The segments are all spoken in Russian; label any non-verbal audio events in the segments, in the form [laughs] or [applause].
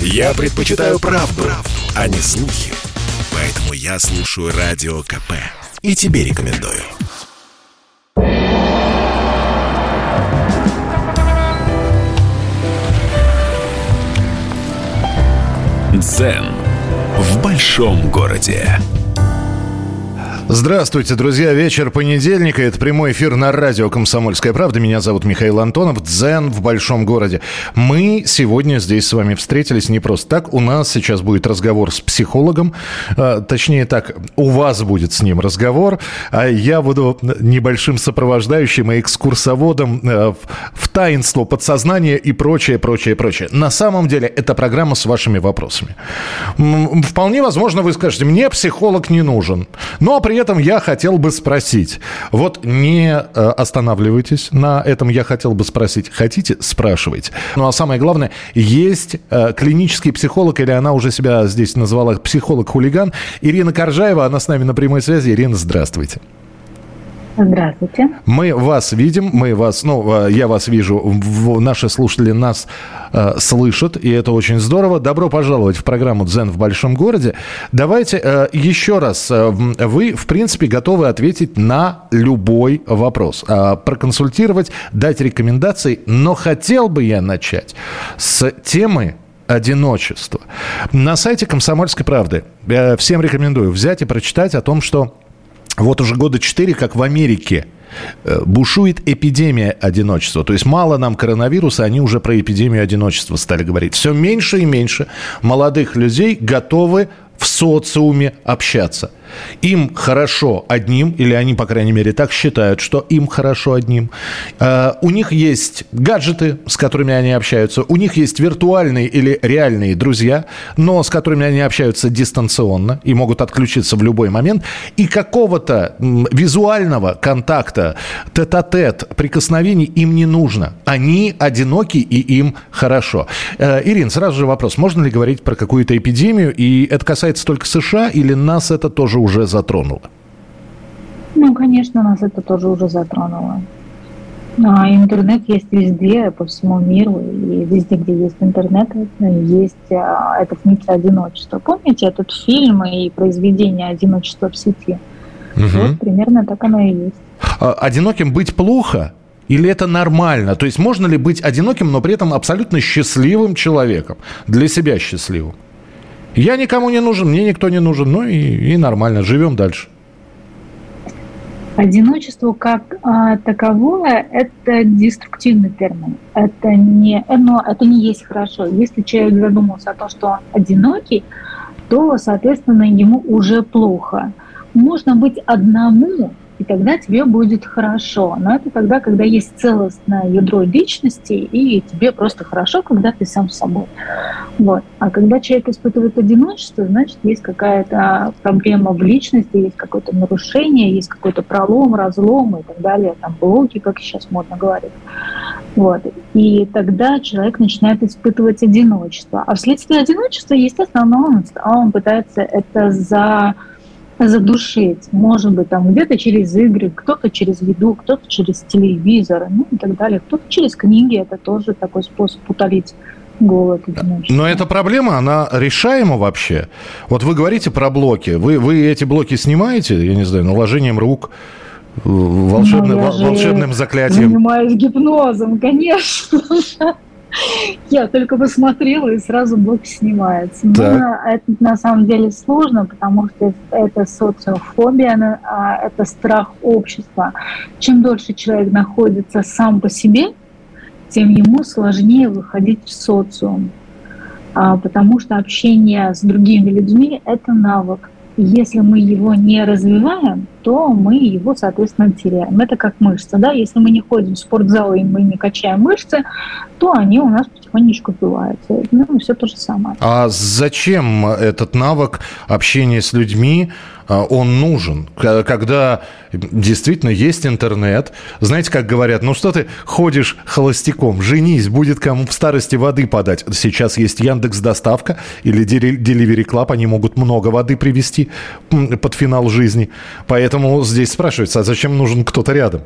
Я предпочитаю правду, правду, а не слухи. Поэтому я слушаю Радио КП. И тебе рекомендую. Дзен в большом городе. Здравствуйте, друзья. Вечер понедельника. Это прямой эфир на радио «Комсомольская правда». Меня зовут Михаил Антонов. Дзен в большом городе. Мы сегодня здесь с вами встретились не просто так. У нас сейчас будет разговор с психологом. А, точнее так, у вас будет с ним разговор. А я буду небольшим сопровождающим и экскурсоводом а, в, таинство подсознания и прочее, прочее, прочее. На самом деле, это программа с вашими вопросами. Вполне возможно, вы скажете, мне психолог не нужен. Ну, а при при этом я хотел бы спросить. Вот не э, останавливайтесь на этом, я хотел бы спросить. Хотите? Спрашивайте. Ну а самое главное, есть э, клинический психолог, или она уже себя здесь назвала психолог-хулиган, Ирина Коржаева, она с нами на прямой связи. Ирина, здравствуйте. Здравствуйте. Мы вас видим, мы вас, ну, э, я вас вижу, наши слушатели нас э, слышат, и это очень здорово. Добро пожаловать в программу «Дзен в большом городе». Давайте э, еще раз, э, вы, в принципе, готовы ответить на любой вопрос, э, проконсультировать, дать рекомендации, но хотел бы я начать с темы одиночества. На сайте «Комсомольской правды» э, всем рекомендую взять и прочитать о том, что вот уже года четыре, как в Америке э, бушует эпидемия одиночества. То есть мало нам коронавируса, они уже про эпидемию одиночества стали говорить. Все меньше и меньше молодых людей готовы в социуме общаться. Им хорошо одним, или они, по крайней мере, так считают, что им хорошо одним. Э, у них есть гаджеты, с которыми они общаются. У них есть виртуальные или реальные друзья, но с которыми они общаются дистанционно и могут отключиться в любой момент. И какого-то визуального контакта, тет-а-тет, прикосновений им не нужно. Они одиноки и им хорошо. Э, Ирин, сразу же вопрос. Можно ли говорить про какую-то эпидемию? И это касается только США или нас это тоже тоже уже затронуло? Ну, конечно, нас это тоже уже затронуло. А интернет есть везде, по всему миру, и везде, где есть интернет, есть а, эта функция одиночества. Помните этот фильм и произведение «Одиночество в сети»? Угу. Вот примерно так оно и есть. А, одиноким быть плохо? Или это нормально? То есть можно ли быть одиноким, но при этом абсолютно счастливым человеком? Для себя счастливым? Я никому не нужен, мне никто не нужен. Ну и, и нормально, живем дальше. Одиночество как а, таковое – это деструктивный термин. Это не, но это не есть хорошо. Если человек задумался о том, что он одинокий, то, соответственно, ему уже плохо. Можно быть одному, и тогда тебе будет хорошо. Но это тогда, когда есть целостное ядро личности, и тебе просто хорошо, когда ты сам с собой. Вот. А когда человек испытывает одиночество, значит, есть какая-то проблема в личности, есть какое-то нарушение, есть какой-то пролом, разлом и так далее, там блоки, как сейчас модно говорить. Вот. И тогда человек начинает испытывать одиночество. А вследствие одиночества, естественно, он, он пытается это за задушить. Может быть, там где-то через игры, кто-то через еду, кто-то через телевизор, ну и так далее. Кто-то через книги. Это тоже такой способ утолить голод. Но эта проблема, она решаема вообще? Вот вы говорите про блоки. Вы, вы эти блоки снимаете, я не знаю, наложением рук, волшебным, ну, волшебным заклятием? занимаюсь гипнозом, конечно. Я только посмотрела, и сразу блок снимается. Но это на самом деле сложно, потому что это социофобия, а, это страх общества. Чем дольше человек находится сам по себе, тем ему сложнее выходить в социум. А, потому что общение с другими людьми – это навык. Если мы его не развиваем, то мы его, соответственно, теряем. Это как мышцы. Да? Если мы не ходим в спортзал и мы не качаем мышцы, то они у нас потихонечку пиваются. Ну, все то же самое. А зачем этот навык общения с людьми, он нужен? Когда действительно есть интернет, знаете, как говорят, ну что ты ходишь холостяком, женись, будет кому в старости воды подать. Сейчас есть Яндекс Доставка или Delivery Club, они могут много воды привезти под финал жизни. Поэтому здесь спрашивается, а зачем нужен кто-то рядом?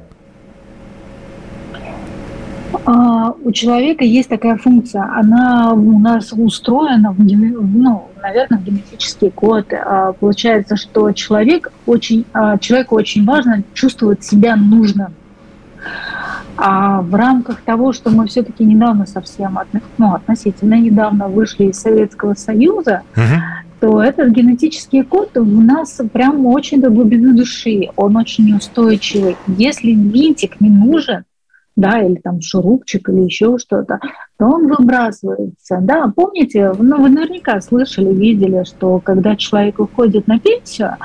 А, у человека есть такая функция, она у нас устроена, в, ну, наверное, в генетический код. А, получается, что человек очень, а, человеку очень важно чувствовать себя нужным. А в рамках того, что мы все-таки недавно совсем, ну, относительно недавно вышли из Советского Союза, uh-huh. то этот генетический код в нас прям очень до глубины души, он очень неустойчивый. Если винтик не нужен, да, или там шурупчик, или еще что-то, то он выбрасывается. Да, помните, ну, вы наверняка слышали, видели, что когда человек уходит на пенсию,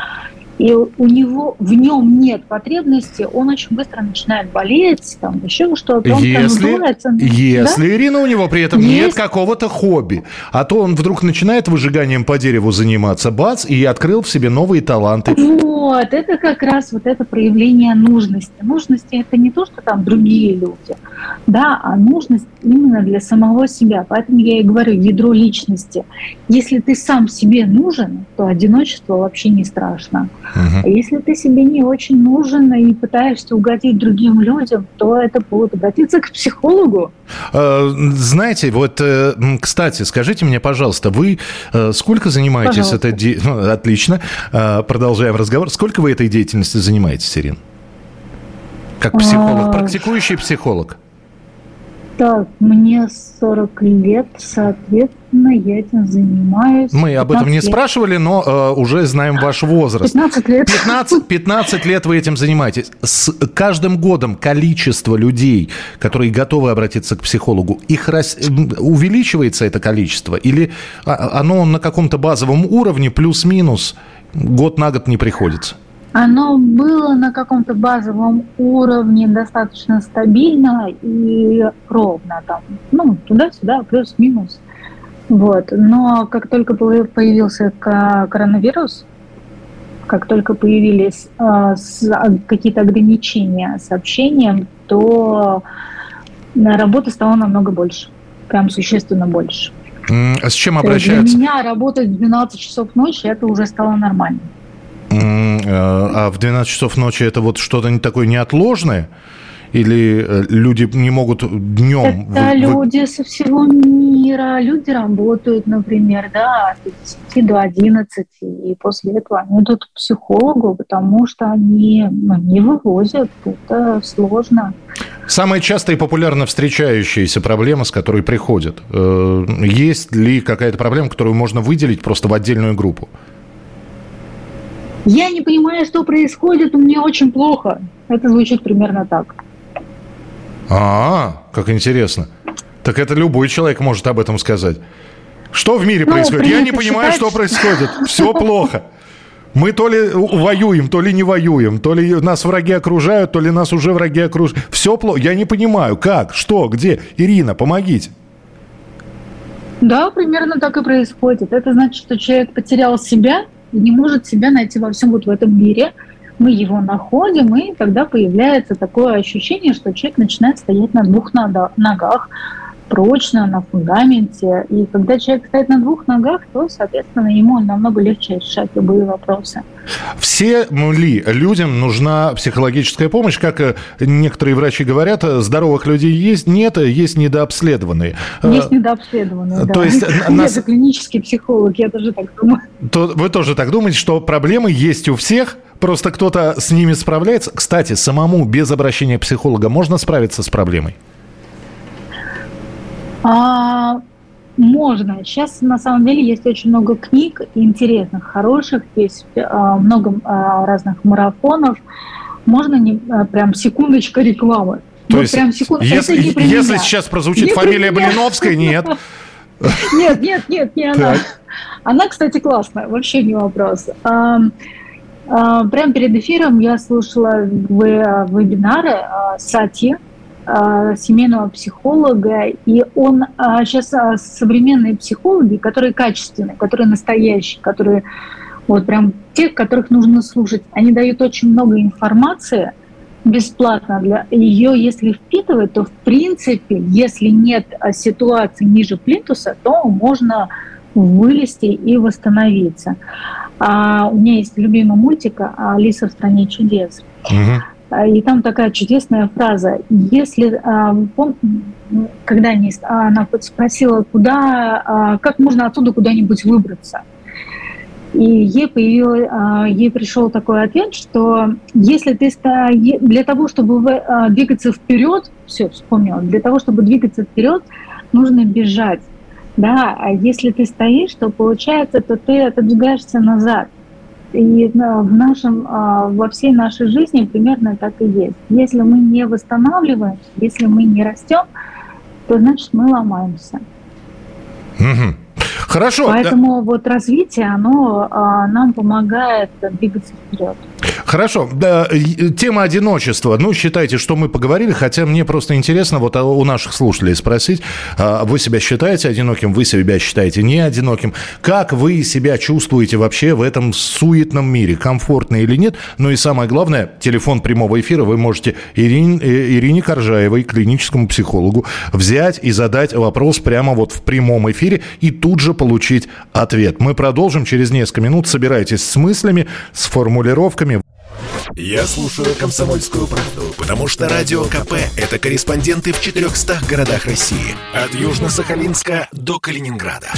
и у него в нем нет потребности, он очень быстро начинает болеть, там еще что-то. Он если, если да? Ирина, у него при этом Есть. нет какого-то хобби, а то он вдруг начинает выжиганием по дереву заниматься, бац, и открыл в себе новые таланты. Вот, это как раз вот это проявление нужности. Нужности это не то, что там другие люди, да, а нужность именно для самого себя. Поэтому я и говорю, ядро личности. Если ты сам себе нужен, то одиночество вообще не страшно. Угу. если ты себе не очень нужен и пытаешься угодить другим людям, то это будет обратиться к психологу. А, знаете, вот, э, кстати, скажите мне, пожалуйста, вы э, сколько занимаетесь пожалуйста. этой... Де... Ну, [laughs] отлично, продолжаем разговор. Сколько вы этой деятельностью занимаетесь, Ирин? Как психолог, а, практикующий психолог? Так, мне 40 лет, соответственно, я этим занимаюсь. Мы об этом не лет. спрашивали, но э, уже знаем ваш возраст. 15 лет. 15, 15 лет вы этим занимаетесь. С каждым годом количество людей, которые готовы обратиться к психологу, их рас... увеличивается это количество? Или а, оно на каком-то базовом уровне плюс-минус год на год не приходится? Оно было на каком-то базовом уровне достаточно стабильно и ровно там, ну, туда-сюда, плюс-минус. Вот. Но как только появился коронавирус, как только появились э, какие-то ограничения с общением, то работы стало намного больше, прям существенно больше. А с чем обращаются? Для меня работать в 12 часов ночи это уже стало нормально. Э, а в 12 часов ночи это вот что-то не такое неотложное? Или э, люди не могут днем... Это вы... люди со всего мира. Люди работают, например, да, с 10 до 11, и после этого они идут к психологу, потому что они ну, не вывозят. Это сложно. Самая частая и популярно встречающаяся проблема, с которой приходят. Э, есть ли какая-то проблема, которую можно выделить просто в отдельную группу? Я не понимаю, что происходит, у меня очень плохо. Это звучит примерно так. А, как интересно. Так это любой человек может об этом сказать. Что в мире ну, происходит? Я не понимаю, считать... что происходит. Все плохо. Мы то ли воюем, то ли не воюем, то ли нас враги окружают, то ли нас уже враги окружают. Все плохо. Я не понимаю, как, что, где. Ирина, помогите. Да, примерно так и происходит. Это значит, что человек потерял себя, не может себя найти во всем вот в этом мире. Мы его находим, и тогда появляется такое ощущение, что человек начинает стоять на двух ногах, прочно на фундаменте. И когда человек стоит на двух ногах, то, соответственно, ему намного легче решать любые вопросы. Все ли людям нужна психологическая помощь? Как э, некоторые врачи говорят, э, здоровых людей есть, нет, есть недообследованные. Есть э, недообследованные, да. То есть, [laughs] нас... Это клинический психолог, я тоже так думаю. То, вы тоже так думаете, что проблемы есть у всех, просто кто-то с ними справляется? Кстати, самому без обращения психолога можно справиться с проблемой? А, можно. Сейчас на самом деле есть очень много книг интересных, хороших, есть а, много а, разных марафонов. Можно не а, прям секундочка рекламы. То вот есть, прям секунд... если, если сейчас прозвучит не фамилия Блиновская, нет. [laughs] Нет, нет, нет, не она. Она, кстати, классная, вообще не вопрос. Прямо перед эфиром я слушала вебинары Сати, семейного психолога, и он сейчас э, э, современные психологи, которые качественные, которые настоящие, которые вот прям тех, которых нужно слушать, они дают очень много информации бесплатно для ее, если впитывать, то в принципе, если нет ситуации ниже плинтуса, то можно вылезти и восстановиться. А у меня есть любимый мультик «Алиса в стране чудес». Угу. И там такая чудесная фраза. Если, когда она спросила, куда, как можно оттуда куда-нибудь выбраться – и ей, появилось, а, ей пришел такой ответ, что если ты для того, чтобы а, двигаться вперед, все, вспомнила, для того, чтобы двигаться вперед, нужно бежать. Да, а если ты стоишь, то получается, то ты отодвигаешься назад. И в нашем, а, во всей нашей жизни примерно так и есть. Если мы не восстанавливаемся, если мы не растем, то значит мы ломаемся. Угу. Хорошо. Поэтому да. вот развитие, оно а, нам помогает двигаться вперед. Хорошо. Да, тема одиночества. Ну, считайте, что мы поговорили, хотя мне просто интересно вот у наших слушателей спросить, а, вы себя считаете одиноким, вы себя считаете не одиноким? Как вы себя чувствуете вообще в этом суетном мире? Комфортно или нет? Ну и самое главное, телефон прямого эфира вы можете Ирине, э, Ирине Коржаевой, клиническому психологу, взять и задать вопрос прямо вот в прямом эфире и тут же получить ответ. Мы продолжим через несколько минут. Собирайтесь с мыслями, с формулировками. Я слушаю «Комсомольскую правду», потому что «Радио КП» — это корреспонденты в 400 городах России. От Южно-Сахалинска до Калининграда.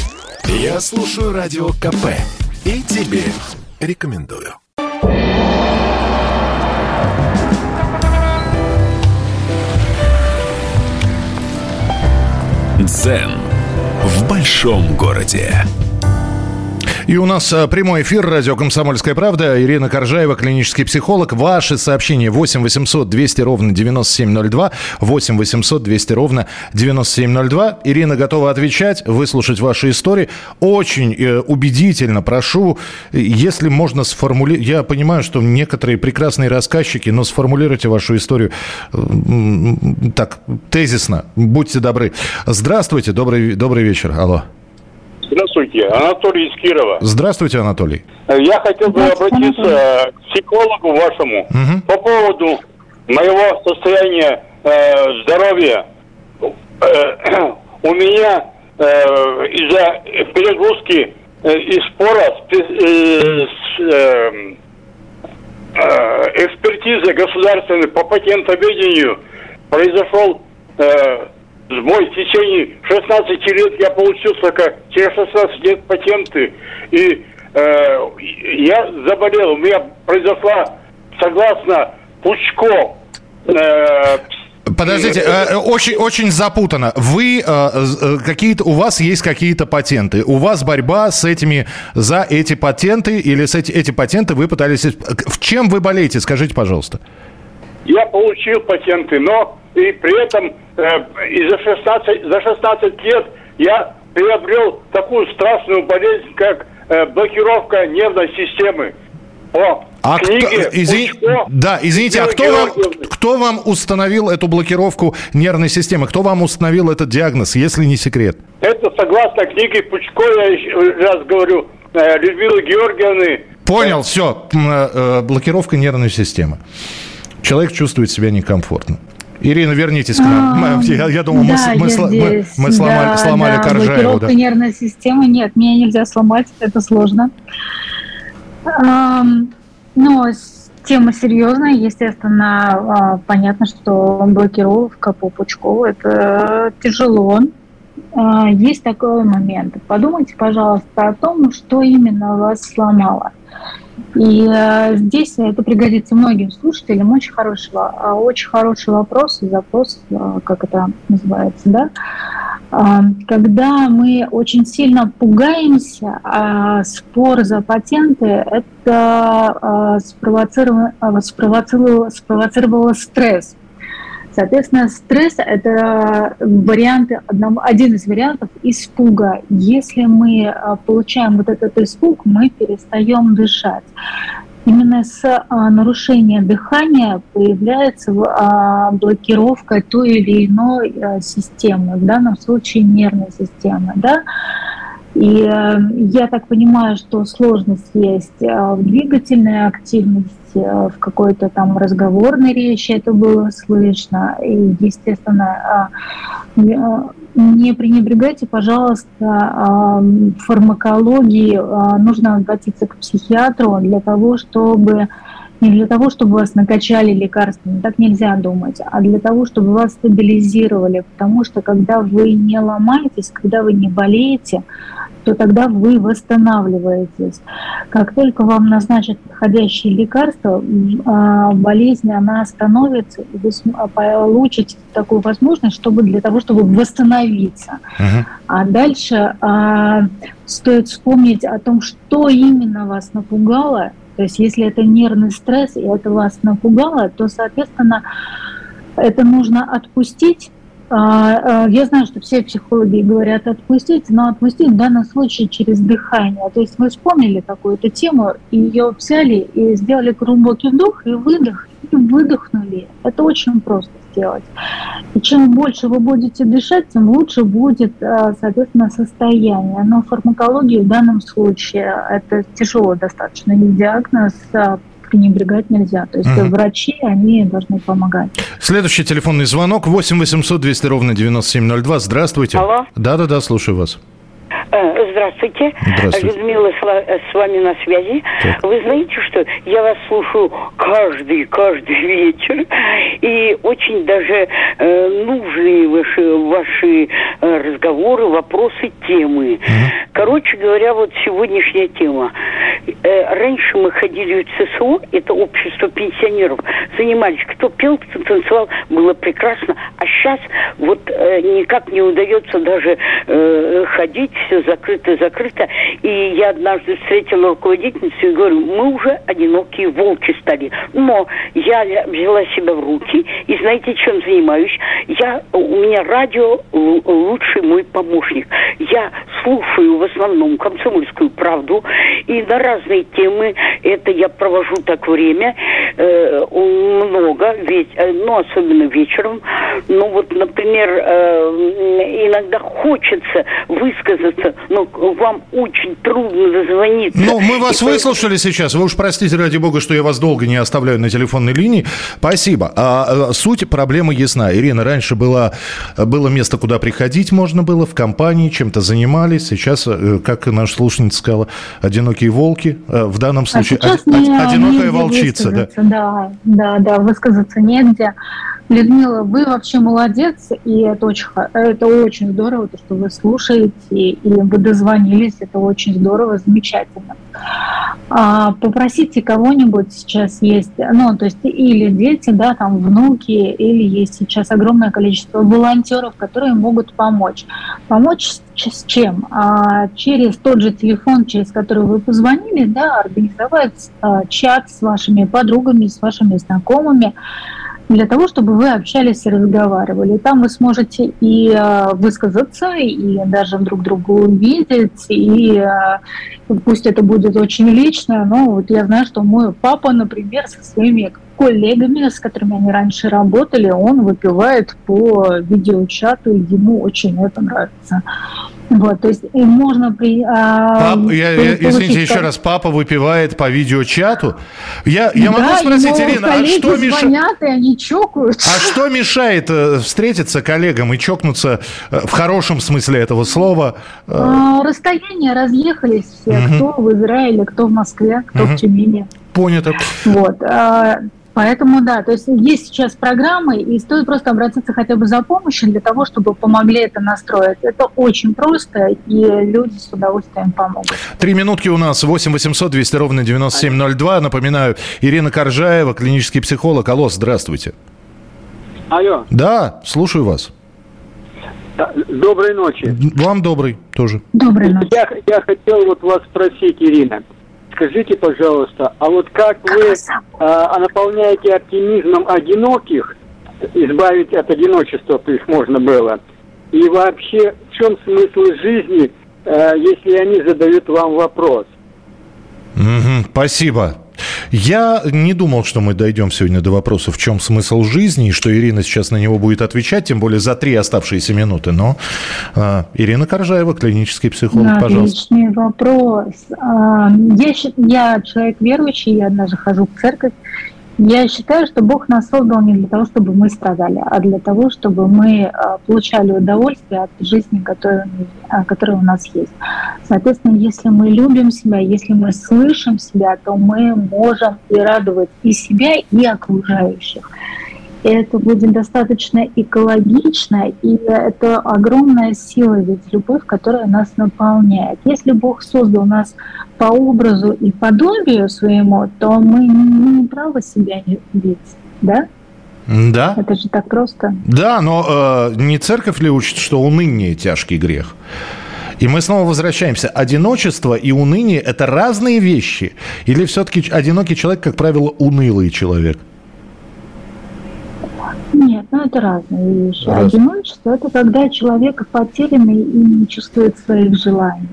Я слушаю «Радио КП» и тебе рекомендую. Дзен в большом городе. И у нас э, прямой эфир, радио «Комсомольская правда». Ирина Коржаева, клинический психолог. Ваши сообщения 8 800 200 ровно 9702. 8 800 200 ровно 9702. Ирина готова отвечать, выслушать ваши истории. Очень э, убедительно прошу, если можно сформулировать... Я понимаю, что некоторые прекрасные рассказчики, но сформулируйте вашу историю э, так, тезисно. Будьте добры. Здравствуйте, добрый, добрый вечер. Алло. Здравствуйте, Анатолий из Кирова. Здравствуйте, Анатолий. Я хотел бы обратиться к психологу вашему угу. по поводу моего состояния э, здоровья. Э, [clears throat] у меня э, из-за перегрузки э, и спора с, э, с э, э, экспертизы государственной по патентоведению произошел э, Сбой в течение 16 лет я получил только через 16 лет патенты. И э, я заболел. У меня произошла, согласно Пучко, э, Подождите, э, очень, очень запутано. Вы э, какие-то, у вас есть какие-то патенты. У вас борьба с этими за эти патенты или с эти, эти патенты вы пытались. В чем вы болеете? Скажите, пожалуйста. Я получил патенты, но и при этом э, и за 16, за 16 лет я приобрел такую страшную болезнь, как э, блокировка нервной системы. О, а книге кто, извини, Пучко, да, извините, а кто вам, кто вам установил эту блокировку нервной системы? Кто вам установил этот диагноз, если не секрет? Это согласно книге Пучко, я еще раз говорю, э, Людмилы Георгиевны. Понял, все, э, блокировка нервной системы. Человек чувствует себя некомфортно. Ирина, вернитесь к нам. А, я, я думал, да, мы, мы, мы, мы сломали, да, сломали да, Коржаеву. Блокировка да. нервной системы. Нет, меня нельзя сломать, это сложно. Но тема серьезная, естественно, а, понятно, что блокировка по Пучкову – это тяжело. А, есть такой момент. Подумайте, пожалуйста, о том, что именно вас сломало. И э, здесь это пригодится многим слушателям. Очень хороший, э, очень хороший вопрос запрос, э, как это называется, да? Э, когда мы очень сильно пугаемся, э, спор за патенты это спровоцировало, спровоцировало, спровоцировало стресс Соответственно, стресс – это вариант, один из вариантов испуга. Если мы а, получаем вот этот испуг, мы перестаем дышать. Именно с а, нарушением дыхания появляется а, блокировка той или иной системы, в данном случае нервной системы. Да? И э, я так понимаю, что сложность есть в двигательной активности, Э, в какой-то там разговорной речи это было слышно. И, естественно, э, не пренебрегайте, пожалуйста, фармакологией. А, нужно обратиться к психиатру для того, чтобы не для того, чтобы вас накачали лекарствами, так нельзя думать, а для того, чтобы вас стабилизировали, потому что когда вы не ломаетесь, когда вы не болеете, то тогда вы восстанавливаетесь. Как только вам назначат подходящее лекарство, а, болезнь она остановится, и вы получите такую возможность, чтобы для того, чтобы восстановиться. Uh-huh. А дальше а, стоит вспомнить о том, что именно вас напугало, то есть если это нервный стресс, и это вас напугало, то, соответственно, это нужно отпустить. А, а, я знаю, что все психологи говорят отпустить, но отпустить в данном случае через дыхание. То есть вы вспомнили какую-то тему, ее взяли и сделали глубокий вдох и выдох, и выдохнули. Это очень просто сделать. И чем больше вы будете дышать, тем лучше будет, э, соответственно, состояние. Но фармакология в данном случае это тяжелый достаточно диагноз, э, пренебрегать нельзя. То есть угу. врачи, они должны помогать. Следующий телефонный звонок 8 800 200 ровно 9702. Здравствуйте. Алло. Да-да-да, слушаю вас. Э, здравствуйте. Здравствуйте. Людмила с вами на связи. Так. Вы знаете, что я вас слушаю каждый, каждый [laughs] вечер. И очень даже э, нужны ваши, ваши э, разговоры, вопросы, темы. Угу. Короче говоря, вот сегодняшняя тема. Э, раньше мы ходили в ЦСО, это общество пенсионеров, занимались. Кто пел, кто танцевал, было прекрасно. А сейчас вот э, никак не удается даже э, ходить, все закрыто, закрыто. И я однажды встретила руководительницу и говорю, мы уже одинокие волки стали. Но я взяла себя в руки и знаете, чем занимаюсь? Я, у меня радио лучший мой помощник. Я слушаю в основном комсомольскую правду и на разные темы. Это я провожу так время э, много, ведь, э, ну особенно вечером. Ну вот, например, э, иногда хочется высказаться, но вам очень трудно дозвониться. Ну, мы вас и выслушали поэтому... сейчас. Вы уж простите, ради бога, что я вас долго не оставляю на телефонной линии. Спасибо. А, а суть проблемы ясна. Ирина, раньше было, было место, куда приходить можно было, в компании, чем-то занимались. Сейчас, э, как наш слушательница сказала, одинокие волки. Э, в данном а случае а од, не, одинокая волчица. Да? да, да, да, высказаться негде. Людмила, вы вообще молодец, и это очень, это очень здорово, то, что вы слушаете, и вы дозвонились, это очень здорово, замечательно. А, попросите кого-нибудь сейчас есть, ну, то есть или дети, да, там внуки, или есть сейчас огромное количество волонтеров, которые могут помочь. Помочь с чем? А, через тот же телефон, через который вы позвонили, да, организовать а, чат с вашими подругами, с вашими знакомыми, для того, чтобы вы общались и разговаривали. Там вы сможете и э, высказаться, и даже друг друга увидеть, и э, пусть это будет очень лично, но вот я знаю, что мой папа, например, со своими коллегами, с которыми они раньше работали, он выпивает по видеочату, и ему очень это нравится. Вот, то есть можно при... А, Пап, я, я, извините, еще раз, папа выпивает по видеочату. Я, я да, могу спросить, Ирина, а что мешает... они чокаются. А что мешает э, встретиться коллегам и чокнуться э, в хорошем смысле этого слова? А, расстояние, разъехались все, угу. кто в Израиле, кто в Москве, кто угу. в Тюмени. Понято. Вот. А, Поэтому да, то есть есть сейчас программы, и стоит просто обратиться хотя бы за помощью для того, чтобы помогли это настроить. Это очень просто, и люди с удовольствием помогут. Три минутки у нас. 8 800 200 ровно 9702. Напоминаю, Ирина Коржаева, клинический психолог. Алло, здравствуйте. Алло. Да, слушаю вас. Доброй ночи. Вам добрый тоже. Доброй ночи. Я, я хотел вот вас спросить, Ирина. Скажите, пожалуйста, а вот как вы а, наполняете оптимизмом одиноких, избавить от одиночества, то их можно было, и вообще в чем смысл жизни, а, если они задают вам вопрос? Угу, спасибо. Я не думал, что мы дойдем сегодня до вопроса, в чем смысл жизни, и что Ирина сейчас на него будет отвечать, тем более за три оставшиеся минуты. Но э, Ирина Коржаева, клинический психолог, да, пожалуйста. Отличный вопрос. А, я, я человек верующий, я даже хожу в церковь, Я считаю, что Бог нас создал не для того, чтобы мы страдали, а для того, чтобы мы а, получали удовольствие от жизни, которая, а, которая у нас есть. Соответственно, если мы любим себя, если мы слышим себя, то мы можем и радовать и себя, и окружающих это будет достаточно экологично, и это огромная сила, ведь любовь, которая нас наполняет. Если Бог создал нас по образу и подобию своему, то мы не имеем права себя не любить, да? Да. Это же так просто. Да, но э, не церковь ли учит, что уныние тяжкий грех? И мы снова возвращаемся. Одиночество и уныние – это разные вещи? Или все-таки одинокий человек, как правило, унылый человек? Ну это разные вещи. Раз. Одиночество – это когда человек потерянный и не чувствует своих желаний.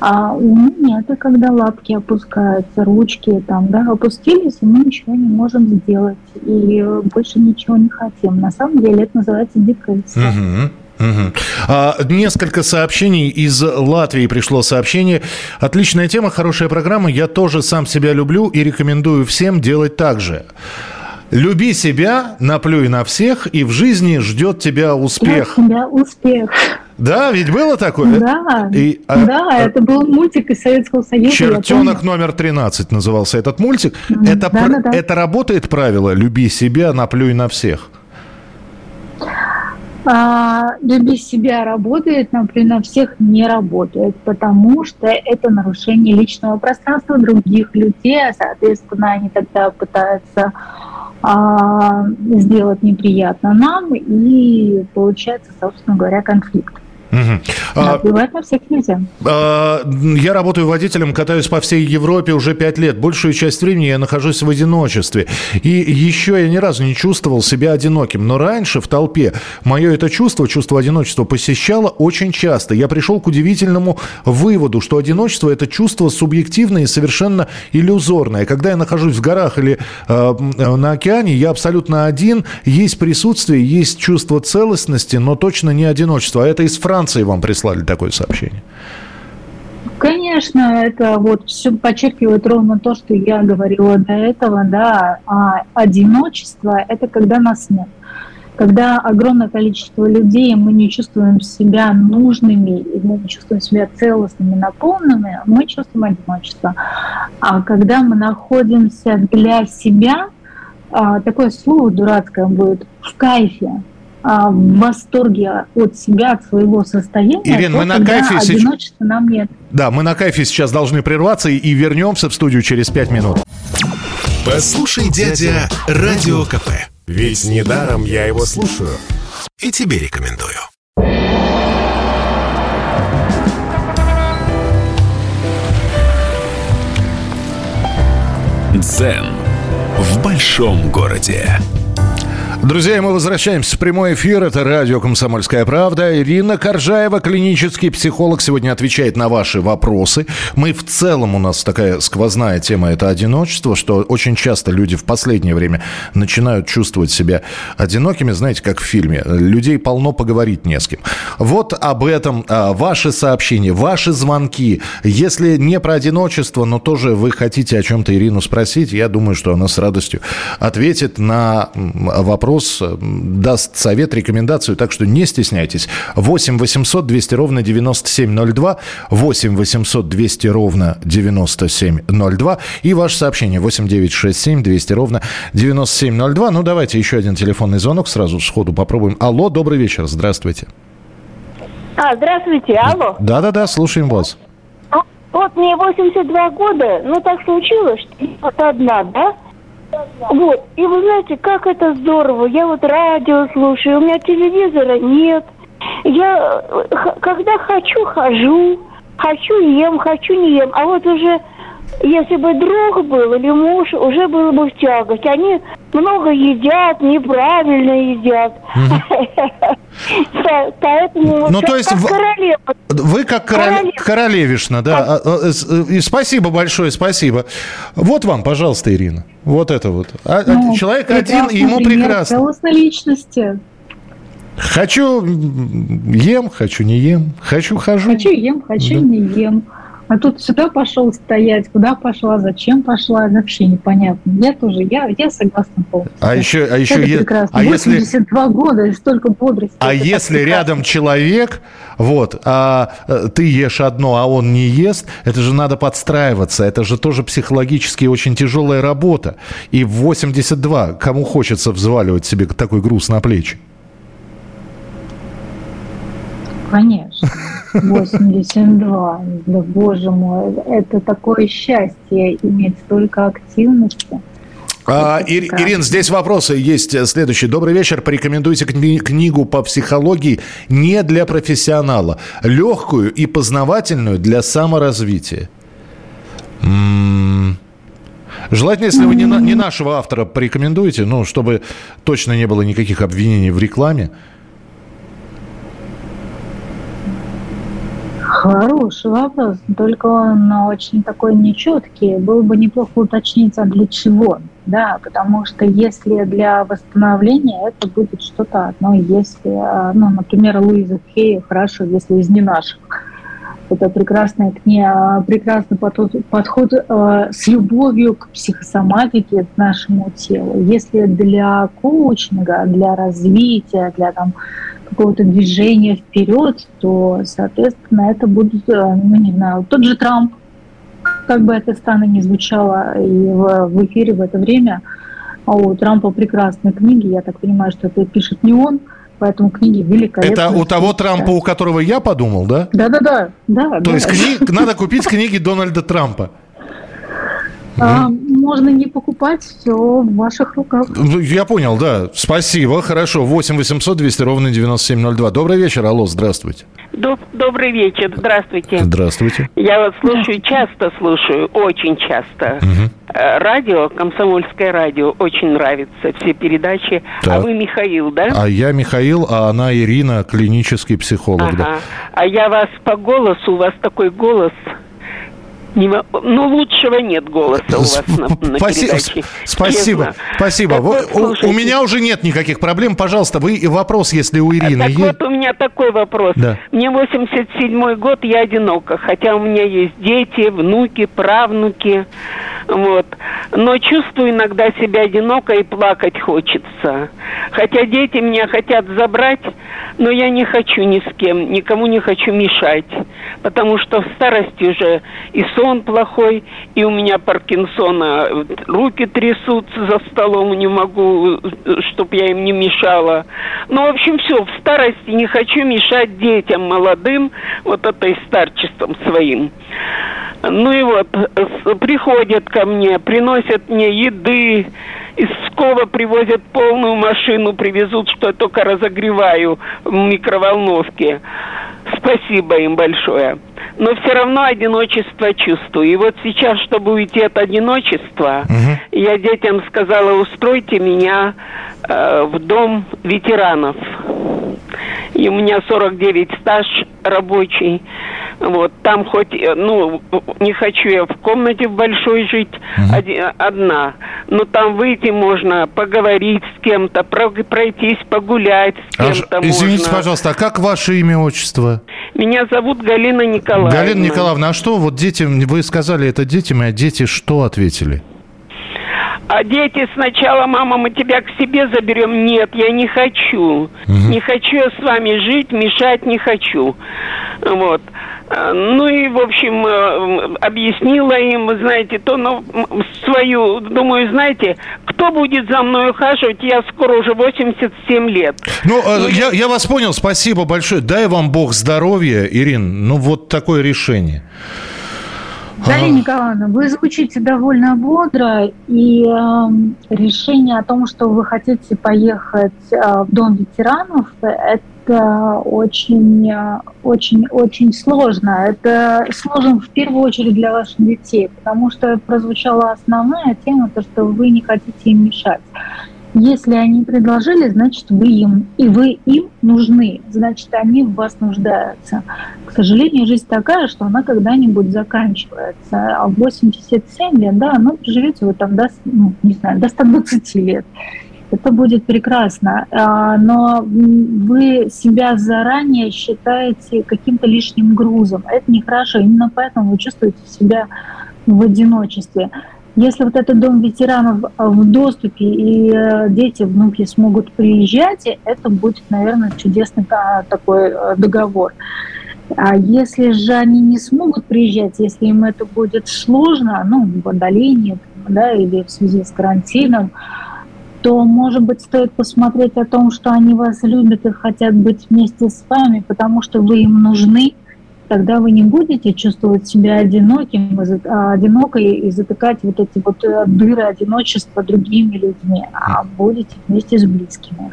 А уныние – это когда лапки опускаются, ручки там, да, опустились, и мы ничего не можем сделать, и больше ничего не хотим. На самом деле это называется депрессия. Угу. Угу. А, несколько сообщений из Латвии пришло сообщение. Отличная тема, хорошая программа. Я тоже сам себя люблю и рекомендую всем делать так же. Люби себя, наплюй на всех, и в жизни ждет тебя успех. Тебя успех. Да, ведь было такое? Да, и, а, да, а, это был мультик из Советского Союза. Чертенок номер 13 назывался этот мультик. Mm, это, да, да, да. это работает правило «люби себя, наплюй на всех»? А, люби себя работает, например, на всех не работает, потому что это нарушение личного пространства других людей, а, соответственно, они тогда пытаются а, сделать неприятно нам, и получается, собственно говоря, конфликт. Угу. А, всех нельзя. А, я работаю водителем, катаюсь по всей Европе уже пять лет. Большую часть времени я нахожусь в одиночестве. И еще я ни разу не чувствовал себя одиноким. Но раньше в толпе мое это чувство, чувство одиночества посещало очень часто. Я пришел к удивительному выводу, что одиночество – это чувство субъективное и совершенно иллюзорное. Когда я нахожусь в горах или э, на океане, я абсолютно один. Есть присутствие, есть чувство целостности, но точно не одиночество. А это из Франции Франции вам прислали такое сообщение. Конечно, это вот все подчеркивает ровно то, что я говорила до этого, да, а одиночество – это когда нас нет. Когда огромное количество людей, мы не чувствуем себя нужными, мы не чувствуем себя целостными, наполненными, мы чувствуем одиночество. А когда мы находимся для себя, а, такое слово дурацкое будет, в кайфе, а, в восторге от себя, от своего состояния. Ирина, то, мы на кайфе сейчас... нам нет. Да, мы на кайфе сейчас должны прерваться и вернемся в студию через пять минут. Послушай, дядя, Радио КП. Ведь недаром я его слушаю. И тебе рекомендую. Дзен в большом городе. Друзья, мы возвращаемся в прямой эфир. Это радио «Комсомольская правда». Ирина Коржаева, клинический психолог, сегодня отвечает на ваши вопросы. Мы в целом, у нас такая сквозная тема – это одиночество, что очень часто люди в последнее время начинают чувствовать себя одинокими, знаете, как в фильме. Людей полно, поговорить не с кем. Вот об этом а, ваши сообщения, ваши звонки. Если не про одиночество, но тоже вы хотите о чем-то Ирину спросить, я думаю, что она с радостью ответит на вопрос вопрос, э, даст совет, рекомендацию, так что не стесняйтесь. 8 800 200 ровно 9702, 8 800 200 ровно 9702 и ваше сообщение 8 967 200 ровно 9702. Ну, давайте еще один телефонный звонок сразу сходу попробуем. Алло, добрый вечер, здравствуйте. А, здравствуйте, алло. Да-да-да, слушаем вас. А, вот мне 82 года, ну так случилось, что я вот одна, да? Вот. И вы знаете, как это здорово. Я вот радио слушаю, у меня телевизора нет. Я э, когда хочу, хожу. Хочу, ем, хочу, не ем. А вот уже, если бы друг был или муж, уже было бы в тягость. Они много едят, неправильно едят. [laughs] Поэтому ну, то есть как королева. Вы как королевишна, да. А, а, и спасибо большое, спасибо. Вот вам, пожалуйста, Ирина. Вот это вот. А, ну, Человек один, и ему прекрасно. личности. Хочу ем, хочу не ем, хочу хожу. Хочу ем, хочу да. не ем. А тут сюда пошел стоять, куда пошла, зачем пошла, вообще непонятно. Я тоже, я, я согласна полностью. А еще, а еще это е... прекрасно. А 82 если... года столько бодрости. А если рядом человек, вот, а э, ты ешь одно, а он не ест, это же надо подстраиваться, это же тоже психологически очень тяжелая работа. И в 82 кому хочется взваливать себе такой груз на плечи? Конечно. 82. Да боже мой, это такое счастье иметь столько активности. А, Ир, Ирин, здесь вопросы есть следующий. Добрый вечер. Порекомендуйте кни- книгу по психологии не для профессионала. Легкую и познавательную для саморазвития. М-м- Желательно, если вы не, на, не нашего автора порекомендуете, ну, чтобы точно не было никаких обвинений в рекламе. Хороший вопрос, только он очень такой нечеткий. Было бы неплохо уточнить, а для чего, да, потому что если для восстановления, это будет что-то одно. Если, а, ну, например, Луиза Хей, хорошо, если из не наших, это прекрасная книга, прекрасный подход, подход э, с любовью к психосоматике, к нашему телу. Если для коучинга, для развития, для там, какого-то движения вперед, то, соответственно, это будет, э, ну, не знаю, тот же Трамп, как бы это странно не звучало и в, в эфире в это время, а у Трампа прекрасные книги, я так понимаю, что это пишет не он, поэтому книги великолепные. Это у того Трампа, у которого я подумал, да? Да-да-да. да, То да. есть кни... надо купить книги Дональда Трампа. А, можно не покупать, все в ваших руках. Ну, я понял, да. Спасибо, хорошо. 8 800 200 ровно 9702. Добрый вечер, алло, здравствуйте. Добрый вечер, здравствуйте. Здравствуйте. Я вас слушаю, часто слушаю, очень часто. Угу. Радио, комсомольское радио, очень нравится, все передачи. А так. А вы Михаил, да? А я Михаил, а она Ирина, клинический психолог. Ага. Да. А я вас по голосу, у вас такой голос не, ну, лучшего нет голоса у вас на, на передаче. Спасибо, честно. спасибо. Так вот, у, у меня уже нет никаких проблем. Пожалуйста, вы вопрос, если у Ирины так есть. вот у меня такой вопрос. Да. Мне 87-й год, я одинока, хотя у меня есть дети, внуки, правнуки. Вот. Но чувствую иногда себя одиноко и плакать хочется. Хотя дети меня хотят забрать, но я не хочу ни с кем, никому не хочу мешать. Потому что в старости уже и сон плохой, и у меня Паркинсона, руки трясутся за столом, не могу, чтобы я им не мешала. Ну, в общем, все, в старости не хочу мешать детям молодым, вот этой старчеством своим. Ну и вот, приходят ко мне, приносят мне еды, из Пскова привозят полную машину, привезут, что я только разогреваю в микроволновке. Спасибо им большое. Но все равно одиночество чувствую. И вот сейчас, чтобы уйти от одиночества, угу. я детям сказала, устройте меня э, в дом ветеранов. И у меня 49 стаж рабочий. Вот, там хоть, э, ну, не хочу я в комнате в большой жить, угу. один, одна. Но там выйти можно, поговорить с кем-то, пройтись, погулять с кем-то а, Извините, можно. пожалуйста, а как ваше имя, отчество? Меня зовут Галина Николаевна. Галина Николаевна, а что вот детям, вы сказали это детям, а дети что ответили? А дети сначала, мама, мы тебя к себе заберем. Нет, я не хочу. Угу. Не хочу я с вами жить, мешать не хочу. Вот. Ну и, в общем, э, объяснила им, знаете, то, ну, свою, думаю, знаете, кто будет за мной ухаживать, я скоро уже 87 лет. Ну, э, ну я, я вас понял, спасибо большое. Дай вам Бог здоровья, Ирин. Ну, вот такое решение. Дарья Николаевна, вы звучите довольно бодро, и э, решение о том, что вы хотите поехать э, в Дом ветеранов, это очень, очень, очень сложно. Это сложно в первую очередь для ваших детей, потому что прозвучала основная тема, то, что вы не хотите им мешать. Если они предложили, значит, вы им, и вы им нужны, значит, они в вас нуждаются. К сожалению, жизнь такая, что она когда-нибудь заканчивается. А в 87 лет, да, ну, проживете вы там до, ну, не знаю, до 120 лет. Это будет прекрасно, а, но вы себя заранее считаете каким-то лишним грузом. Это нехорошо. Именно поэтому вы чувствуете себя в одиночестве. Если вот этот дом ветеранов в доступе и э, дети, внуки смогут приезжать, это будет, наверное, чудесный такой э, договор. А если же они не смогут приезжать, если им это будет сложно, ну, в отдалении, да, или в связи с карантином, то, может быть, стоит посмотреть о том, что они вас любят и хотят быть вместе с вами, потому что вы им нужны, тогда вы не будете чувствовать себя одиноким, а, одинокой и затыкать вот эти вот э, дыры одиночества другими людьми, а будете вместе с близкими.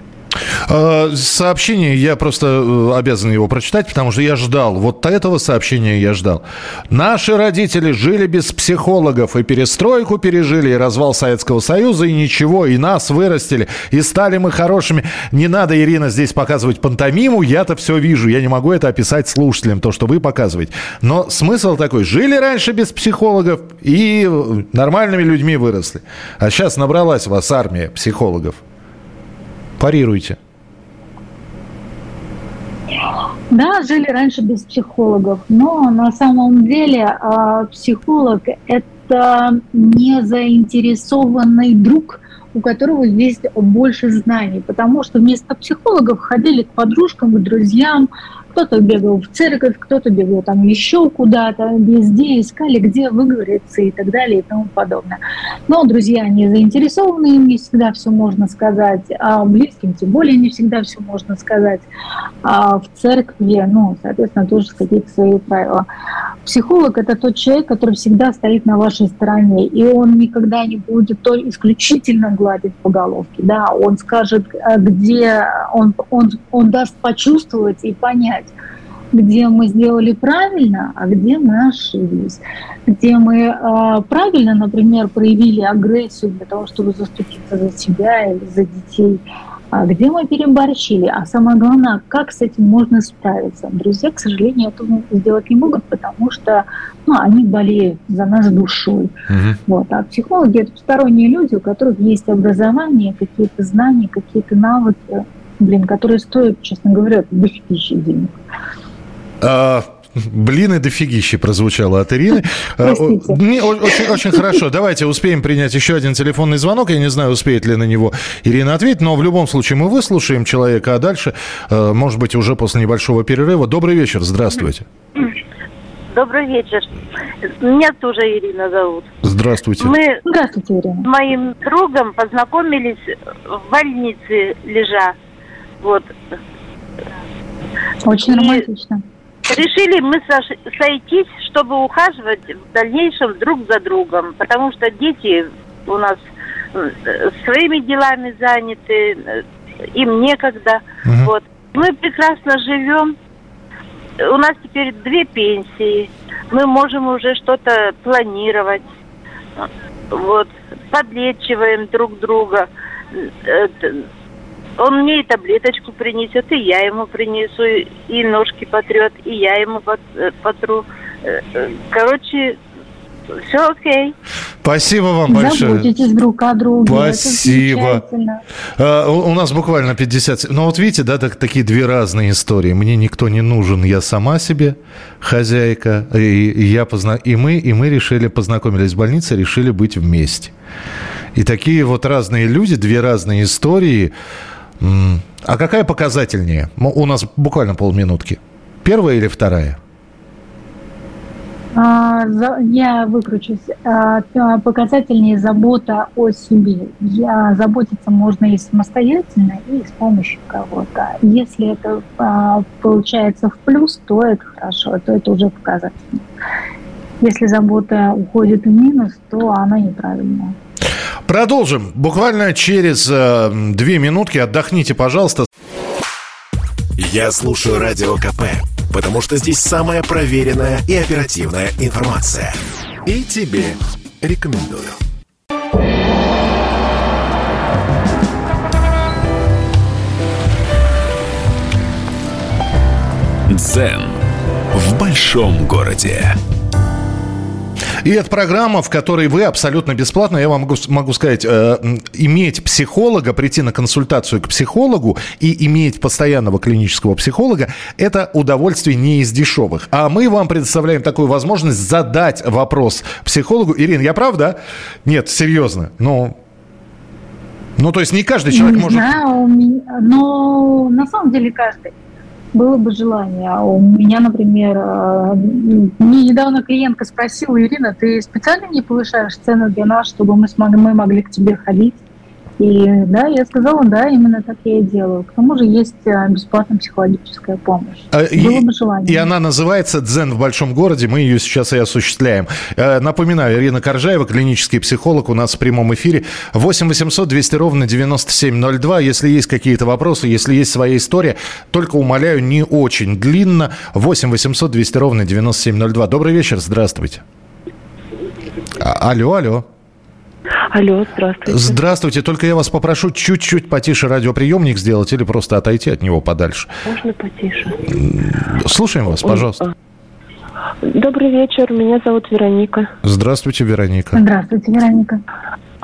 А, сообщение, я просто э, обязан его прочитать, потому что я ждал. Вот этого сообщения я ждал. Наши родители жили без психологов, и перестройку пережили, и развал Советского Союза, и ничего, и нас вырастили, и стали мы хорошими. Не надо, Ирина, здесь показывать пантомиму, я-то все вижу, я не могу это описать слушателям, то, что вы показываете. Но смысл такой, жили раньше без психологов, и нормальными людьми выросли. А сейчас набралась у вас армия психологов. Парируйте. Да, жили раньше без психологов, но на самом деле а, психолог – это не заинтересованный друг, у которого есть больше знаний, потому что вместо психологов ходили к подружкам, к друзьям, кто-то бегал в церковь, кто-то бегал там еще куда-то, везде искали, где выговориться и так далее и тому подобное. Но друзья не заинтересованы, им не всегда все можно сказать, а близким тем более не всегда все можно сказать. А в церкви, ну, соответственно, тоже какие-то свои правила. Психолог – это тот человек, который всегда стоит на вашей стороне, и он никогда не будет то исключительно гладить по головке, да, он скажет, э, где он, он, он даст почувствовать и понять, где мы сделали правильно, а где мы ошиблись. Где мы э, правильно, например, проявили агрессию для того, чтобы заступиться за себя или за детей, а где мы переборщили. А самое главное, как с этим можно справиться. Друзья, к сожалению, этого сделать не могут, потому что ну, они болеют за нас душой. Угу. Вот. А психологи – это посторонние люди, у которых есть образование, какие-то знания, какие-то навыки, блин, которые стоят, честно говоря, дофигища денег. А, блин, и дофигище прозвучало от Ирины. [laughs] А, очень, очень хорошо. Давайте успеем принять еще один телефонный звонок. Я не знаю, успеет ли на него Ирина ответить, но в любом случае мы выслушаем человека, а дальше, а, может быть, уже после небольшого перерыва. Добрый вечер, здравствуйте. Добрый вечер. Меня тоже Ирина зовут. Здравствуйте. Мы Здравствуйте, Ирина. с моим другом познакомились в больнице лежа. Вот. Очень и... романтично. Решили мы сойтись, чтобы ухаживать в дальнейшем друг за другом, потому что дети у нас своими делами заняты, им некогда. Угу. Вот. Мы прекрасно живем. У нас теперь две пенсии. Мы можем уже что-то планировать. Вот. Подлечиваем друг друга он мне и таблеточку принесет, и я ему принесу, и ножки потрет, и я ему э, потру. Э, э, короче, все окей. Спасибо вам большое. Заботитесь друг о друге. Спасибо. А, у, у нас буквально 50... Ну вот видите, да, так, такие две разные истории. Мне никто не нужен, я сама себе хозяйка. И, и, я позна... и, мы, и мы решили, познакомились в больнице, решили быть вместе. И такие вот разные люди, две разные истории. А какая показательнее? У нас буквально полминутки. Первая или вторая? А, я выкручусь. А, показательнее забота о себе. Я, заботиться можно и самостоятельно, и с помощью кого-то. Если это а, получается в плюс, то это хорошо, то это уже показательно. Если забота уходит в минус, то она неправильная. Продолжим. Буквально через э, две минутки. Отдохните, пожалуйста. Я слушаю Радио КП, потому что здесь самая проверенная и оперативная информация. И тебе рекомендую. Дзен в большом городе. И это программа, в которой вы абсолютно бесплатно, я вам могу, могу сказать, э, иметь психолога, прийти на консультацию к психологу и иметь постоянного клинического психолога, это удовольствие не из дешевых. А мы вам предоставляем такую возможность задать вопрос психологу. Ирина, я прав, да? Нет, серьезно. Ну, ну, то есть не каждый человек не может... Знаю, но на самом деле каждый было бы желание. А у меня, например, мне недавно клиентка спросила, Ирина, ты специально не повышаешь цены для нас, чтобы мы, смогли, мы могли к тебе ходить? И да, я сказала, да, именно так я и делаю. К тому же есть э, бесплатная психологическая помощь. А, Было бы желание. И она называется «Дзен в большом городе». Мы ее сейчас и осуществляем. Э, напоминаю, Ирина Коржаева, клинический психолог, у нас в прямом эфире. 8 800 200 ровно 9702. Если есть какие-то вопросы, если есть своя история, только умоляю, не очень длинно. 8 800 200 ровно 9702. Добрый вечер, здравствуйте. А, алло, алло. Алло, здравствуйте. Здравствуйте. Только я вас попрошу чуть-чуть потише радиоприемник сделать или просто отойти от него подальше. Можно потише? Слушаем вас, пожалуйста. Добрый вечер. Меня зовут Вероника. Здравствуйте, Вероника. Здравствуйте, Вероника.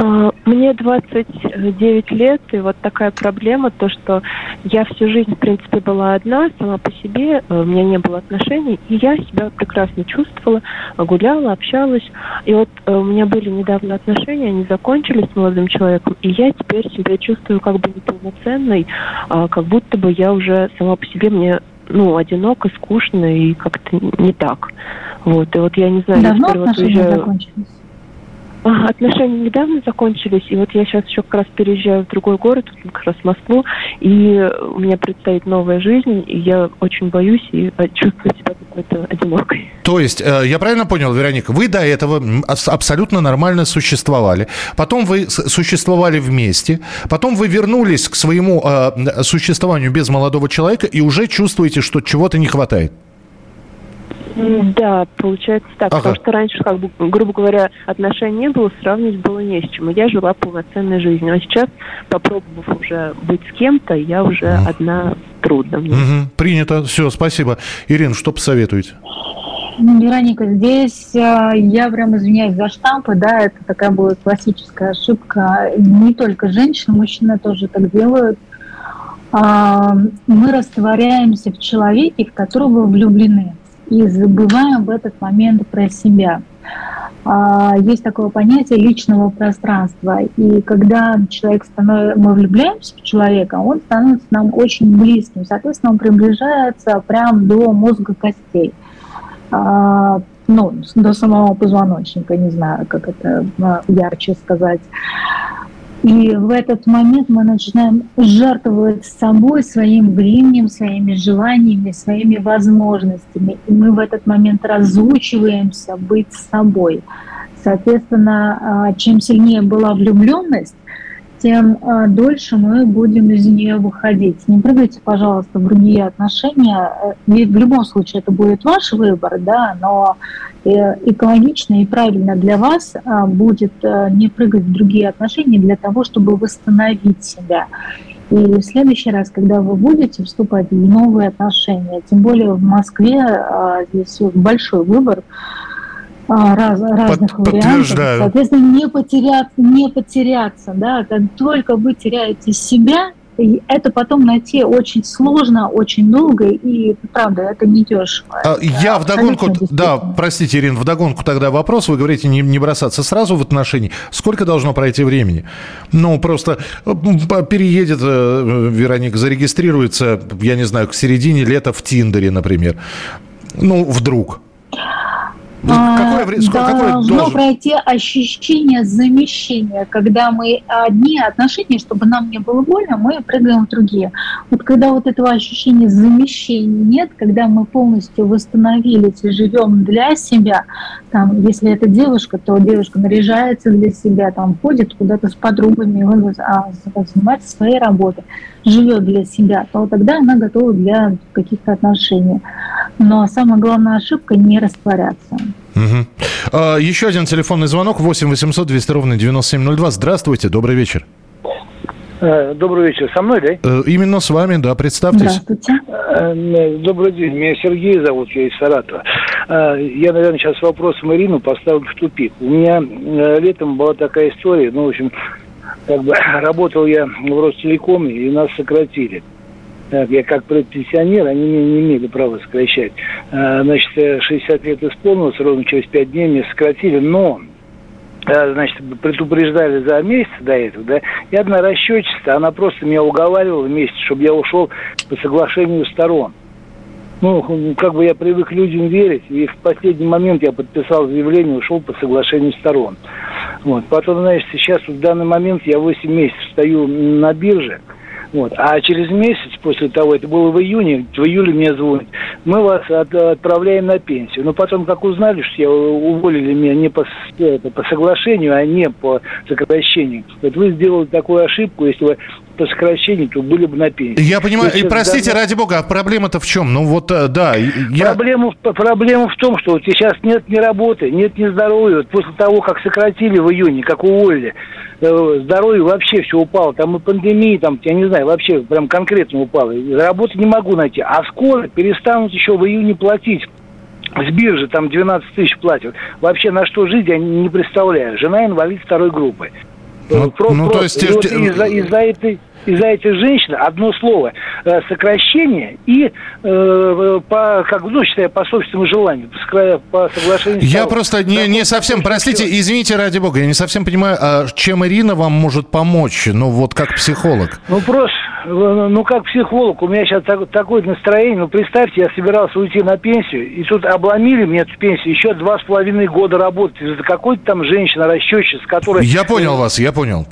А, мне 29 лет, и вот такая проблема, то, что я всю жизнь, в принципе, была одна, сама по себе, э, у меня не было отношений, и я себя прекрасно чувствовала, гуляла, общалась. И вот э, у меня были недавно отношения, они закончились с молодым человеком, и я теперь себя чувствую как бы неполноценной, а, как будто бы я уже сама по себе, мне ну, одиноко, скучно и как-то не так. Вот, и вот я не знаю, Давно я теперь вот уезжаю... закончились? Отношения недавно закончились, и вот я сейчас еще как раз переезжаю в другой город, как раз в Москву, и у меня предстоит новая жизнь, и я очень боюсь и э, чувствую себя какой-то одинокой. То есть, э, я правильно понял, Вероника, вы до этого абсолютно нормально существовали, потом вы существовали вместе, потом вы вернулись к своему э, существованию без молодого человека и уже чувствуете, что чего-то не хватает? Да, получается так. Ага. Потому что раньше, как бы, грубо говоря, отношений не было, сравнивать было не с чем. И я жила полноценной жизнью. А сейчас, попробовав уже быть с кем-то, я уже mm. одна трудно мне. Угу. Принято. Все, спасибо. Ирина, что посоветуете? Ну, Вероника, здесь э, я прям извиняюсь за штампы, да, это такая была классическая ошибка. Не только женщины, мужчины тоже так делают. Э, мы растворяемся в человеке, в которого влюблены и забываем в этот момент про себя. А, есть такое понятие личного пространства. И когда человек становится, мы влюбляемся в человека, он становится нам очень близким. Соответственно, он приближается прямо до мозга костей. А, ну, до самого позвоночника, не знаю, как это а, ярче сказать. И в этот момент мы начинаем жертвовать собой, своим временем, своими желаниями, своими возможностями. И мы в этот момент разучиваемся быть собой. Соответственно, а, чем сильнее была влюбленность, тем а, дольше мы будем из нее выходить. Не прыгайте, пожалуйста, в другие отношения. Ведь в любом случае это будет ваш выбор, да, но э, экологично и правильно для вас а, будет э, не прыгать в другие отношения для того, чтобы восстановить себя. И в следующий раз, когда вы будете вступать в новые отношения, тем более в Москве а, здесь большой выбор, раз, разных Под, вариантов. Соответственно, не потеряться, не потеряться, да, как только вы теряете себя, это потом найти очень сложно, очень долго, и правда, это не дешево. А, я вдогонку, да, простите, Ирина, вдогонку тогда вопрос, вы говорите, не, не бросаться сразу в отношения. Сколько должно пройти времени? Ну, просто переедет э, Вероника, зарегистрируется, я не знаю, к середине лета в Тиндере, например. Ну, вдруг. Какое, время, какое должно пройти ощущение замещения, когда мы одни отношения, чтобы нам не было больно, мы прыгаем в другие. Вот когда вот этого ощущения замещения нет, когда мы полностью восстановились и живем для себя, там, если это девушка, то девушка наряжается для себя, там, ходит куда-то с подругами, а, занимается своей работой, живет для себя, то тогда она готова для каких-то отношений. Но самая главная ошибка – не растворяться. Угу. А, еще один телефонный звонок 8 800 200 ровно 9702. Здравствуйте, добрый вечер. Э, добрый вечер. Со мной, да? Э, именно с вами, да, представьтесь. Здравствуйте. Э, добрый день. Меня Сергей зовут, я из Саратова. Я, наверное, сейчас вопрос Марину поставлю в тупик. У меня летом была такая история, ну, в общем, как бы [clears throat] работал я в Ростелекоме, и нас сократили. Я как предпенсионер, они меня не имели права сокращать. Значит, 60 лет исполнилось, ровно через 5 дней меня сократили, но значит, предупреждали за месяц до этого, да, и одна расчетчица, она просто меня уговаривала вместе, чтобы я ушел по соглашению сторон. Ну, как бы я привык людям верить, и в последний момент я подписал заявление, ушел по соглашению сторон. Вот. Потом, знаешь, сейчас в данный момент я 8 месяцев стою на бирже, вот. А через месяц после того, это было в июне, в июле мне звонят, мы вас от, отправляем на пенсию. Но потом, как узнали, что я уволили меня не по, это, по соглашению, а не по сокращению, вот вы сделали такую ошибку, если вы по сокращению, то были бы на пенсии. Я понимаю, и простите, даже... ради бога, а проблема-то в чем? Ну вот, э, да, я... Проблема, проблема в том, что вот сейчас нет ни работы, нет ни здоровья. Вот после того, как сократили в июне, как уволили, э, здоровье вообще все упало. Там и пандемия, там, я не знаю, вообще прям конкретно упало. Работы не могу найти. А скоро перестанут еще в июне платить с биржи там 12 тысяч платят. Вообще на что жить я не представляю. Жена инвалид второй группы. Ну, Про, ну то есть... Из-за, из-за этой из-за этих женщин одно слово э, сокращение и э, по как ну считаю по собственному желанию по, по соглашению. Я просто не, не совсем простите извините ради бога я не совсем понимаю а чем Ирина вам может помочь ну вот как психолог. Ну просто ну как психолог у меня сейчас так, такое настроение ну представьте я собирался уйти на пенсию и тут обломили мне эту пенсию еще два с половиной года работать из-за какой-то там женщины расчетчицы которая. Я понял вас я понял.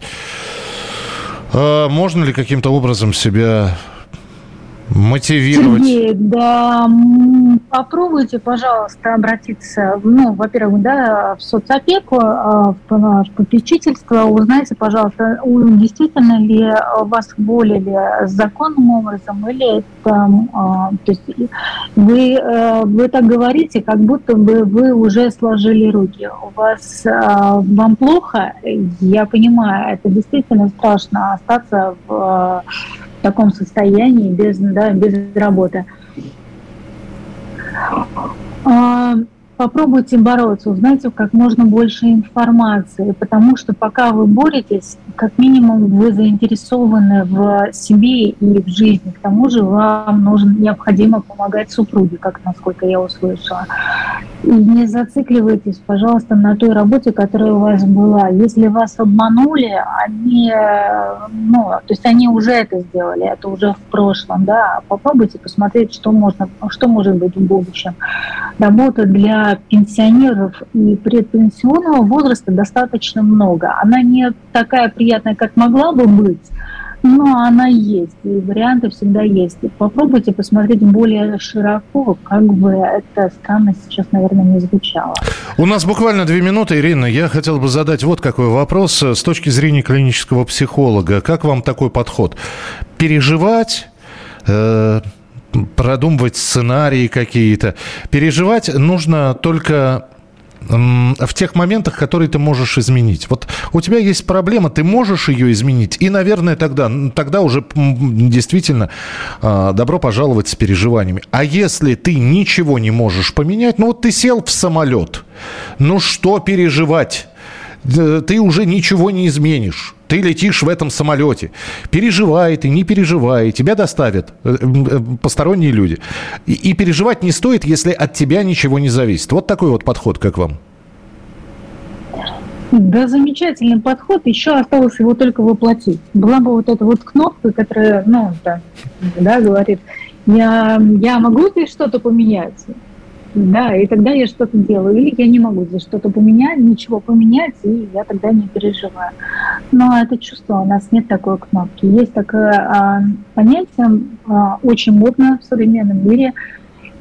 А можно ли каким-то образом себя мотивировать? Сергей, да, попробуйте, пожалуйста, обратиться, ну, во-первых, да, в соцопеку, а, в попечительство, узнайте, пожалуйста, действительно ли вас уволили законным образом, или это, а, то есть вы, вы так говорите, как будто бы вы уже сложили руки. У вас, а, вам плохо, я понимаю, это действительно страшно остаться в в таком состоянии, без, да, без работы. А, попробуйте бороться, узнайте как можно больше информации, потому что пока вы боретесь, как минимум вы заинтересованы в себе и в жизни. К тому же вам нужно, необходимо помогать супруге, как насколько я услышала. И не зацикливайтесь, пожалуйста, на той работе, которая у вас была. Если вас обманули, они, ну, то есть они уже это сделали, это уже в прошлом, да. Попробуйте посмотреть, что можно, что может быть в будущем. Работа для пенсионеров и предпенсионного возраста достаточно много. Она не такая приятная, как могла бы быть, но она есть, и варианты всегда есть. Попробуйте посмотреть более широко, как бы это странно сейчас, наверное, не звучало. У нас буквально две минуты, Ирина. Я хотел бы задать вот какой вопрос с точки зрения клинического психолога. Как вам такой подход? Переживать, э, продумывать сценарии какие-то. Переживать нужно только в тех моментах, которые ты можешь изменить. Вот у тебя есть проблема, ты можешь ее изменить, и, наверное, тогда, тогда уже действительно а, добро пожаловать с переживаниями. А если ты ничего не можешь поменять, ну вот ты сел в самолет, ну что переживать? Ты уже ничего не изменишь. Ты летишь в этом самолете. Переживай ты, не переживай. Тебя доставят э, э, посторонние люди. И, переживать не стоит, если от тебя ничего не зависит. Вот такой вот подход, как вам? Да, замечательный подход. Еще осталось его только воплотить. Была бы вот эта вот кнопка, которая, ну, да, да говорит, я, я могу здесь что-то поменять? Да, и тогда я что-то делаю. Или я не могу здесь что-то поменять, ничего поменять, и я тогда не переживаю. Но это чувство, у нас нет такой кнопки. Есть такое а, понятие, а, очень модное в современном мире,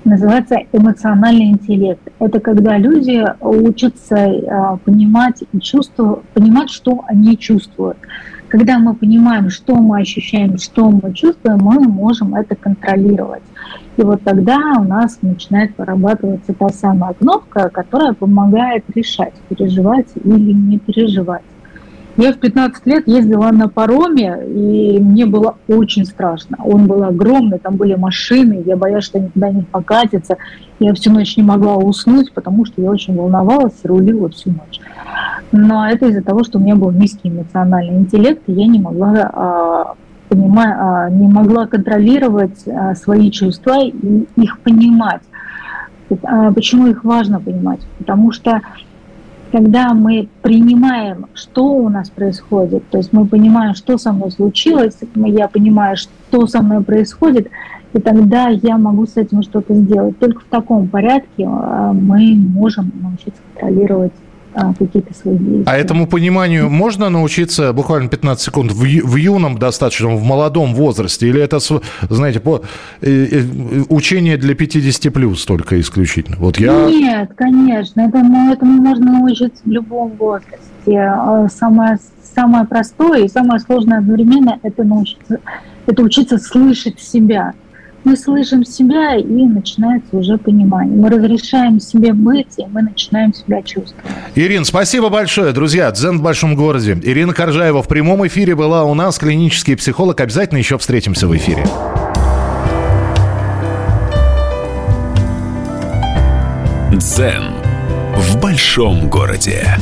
называется эмоциональный интеллект. Это когда люди учатся а, понимать и чувствовать, понимать, что они чувствуют. Когда мы понимаем, что мы ощущаем, что мы чувствуем, мы можем это контролировать. И вот тогда у нас начинает вырабатываться та самая кнопка, которая помогает решать, переживать или не переживать. Я в 15 лет ездила на пароме, и мне было очень страшно. Он был огромный, там были машины, я боялась, что они туда не покатятся. Я всю ночь не могла уснуть, потому что я очень волновалась и рулила всю ночь. Но это из-за того, что у меня был низкий эмоциональный интеллект, и я не могла понимать, а, не могла контролировать а, свои чувства и их понимать. А, почему их важно понимать? Потому что когда мы принимаем, что у нас происходит, то есть мы понимаем, что со мной случилось, я понимаю, что со мной происходит, и тогда я могу с этим что-то сделать. Только в таком порядке мы можем научиться контролировать какие-то свои действия. А этому пониманию можно научиться буквально 15 секунд в, в юном достаточно, в молодом возрасте? Или это, знаете, по, э, э, учение для 50 плюс только исключительно? Вот я... Нет, конечно, этому, этому можно научиться в любом возрасте. А, самое, самое простое и самое сложное одновременно это научиться, это учиться слышать себя мы слышим себя, и начинается уже понимание. Мы разрешаем себе быть, и мы начинаем себя чувствовать. Ирина, спасибо большое. Друзья, Дзен в большом городе. Ирина Коржаева в прямом эфире была у нас, клинический психолог. Обязательно еще встретимся в эфире. Дзен в большом городе.